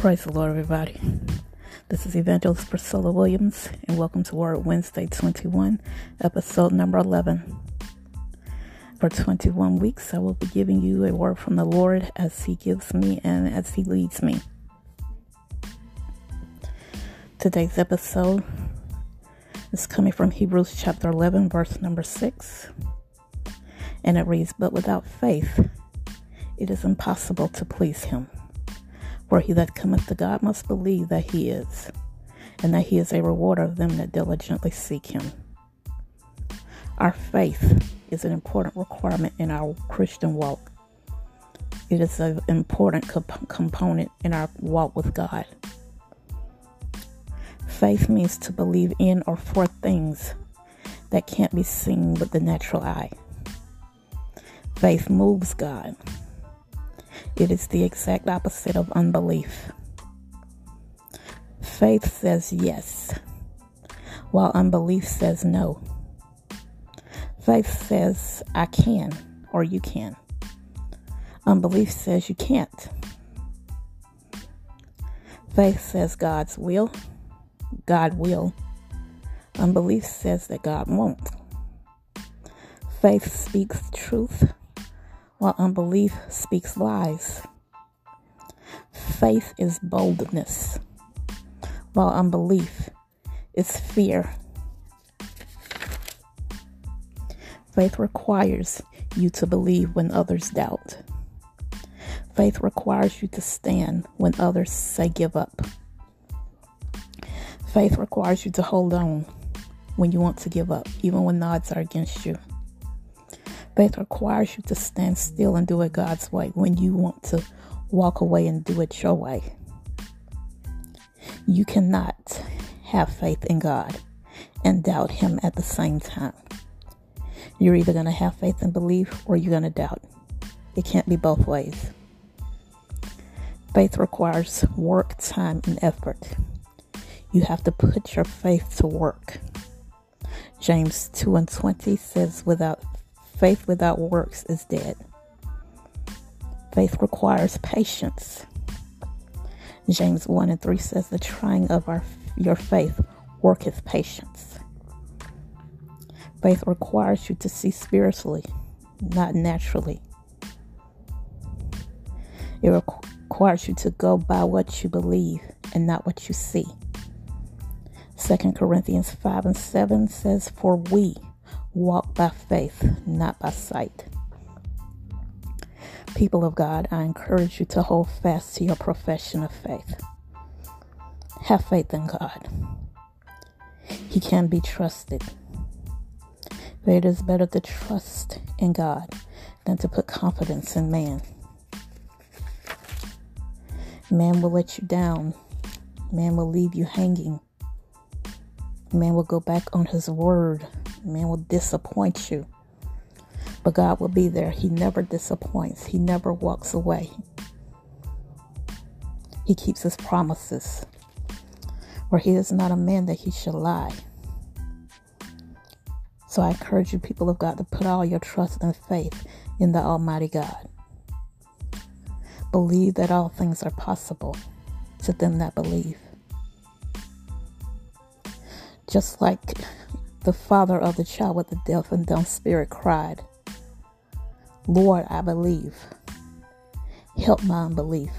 Praise the Lord, everybody. This is Evangelist Priscilla Williams, and welcome to Word Wednesday 21, episode number 11. For 21 weeks, I will be giving you a word from the Lord as He gives me and as He leads me. Today's episode is coming from Hebrews chapter 11, verse number 6. And it reads, But without faith, it is impossible to please Him. For he that cometh to God must believe that he is, and that he is a rewarder of them that diligently seek him. Our faith is an important requirement in our Christian walk. It is an important comp- component in our walk with God. Faith means to believe in or for things that can't be seen with the natural eye. Faith moves God. It is the exact opposite of unbelief. Faith says yes, while unbelief says no. Faith says, I can or you can. Unbelief says you can't. Faith says God's will, God will. Unbelief says that God won't. Faith speaks truth, while unbelief speaks lies. Faith is boldness, while unbelief is fear. Faith requires you to believe when others doubt. Faith requires you to stand when others say give up. Faith requires you to hold on when you want to give up, even when odds are against you. Faith requires you to stand still and do it God's way when you want to walk away and do it your way. You cannot have faith in God and doubt Him at the same time. You're either going to have faith and believe or you're going to doubt. It can't be both ways. Faith requires work, time, and effort. You have to put your faith to work. James 2 and 20 says, Without Faith without works is dead. Faith requires patience. James 1 and 3 says, The trying of our, your faith worketh patience. Faith requires you to see spiritually, not naturally. It requires you to go by what you believe and not what you see. 2 Corinthians 5 and 7 says, For we, walk by faith, not by sight. People of God, I encourage you to hold fast to your profession of faith. Have faith in God. He can be trusted. But it is better to trust in God than to put confidence in man. Man will let you down. Man will leave you hanging. Man will go back on his word Man will disappoint you. But God will be there. He never disappoints, He never walks away. He keeps His promises. For He is not a man that He should lie. So I encourage you, people of God, to put all your trust and faith in the Almighty God. Believe that all things are possible to them that believe. Just like the father of the child with the deaf and dumb spirit cried, Lord, I believe. Help my unbelief.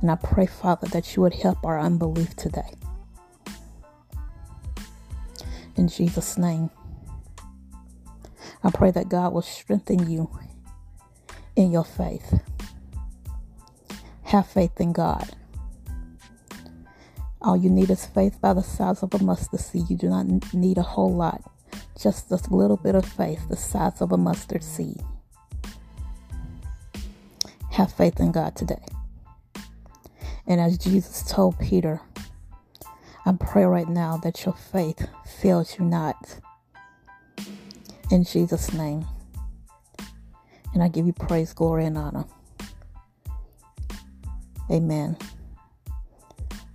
And I pray, Father, that you would help our unbelief today. In Jesus' name, I pray that God will strengthen you in your faith. Have faith in God. All you need is faith by the size of a mustard seed. You do not need a whole lot, just a little bit of faith, the size of a mustard seed. Have faith in God today. And as Jesus told Peter, I pray right now that your faith fails you not. In Jesus' name. And I give you praise, glory, and honor. Amen.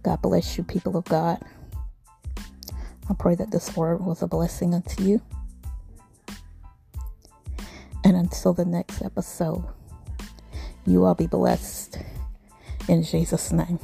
God bless you, people of God. I pray that this word was a blessing unto you. And until the next episode, you all be blessed In Jesus' name.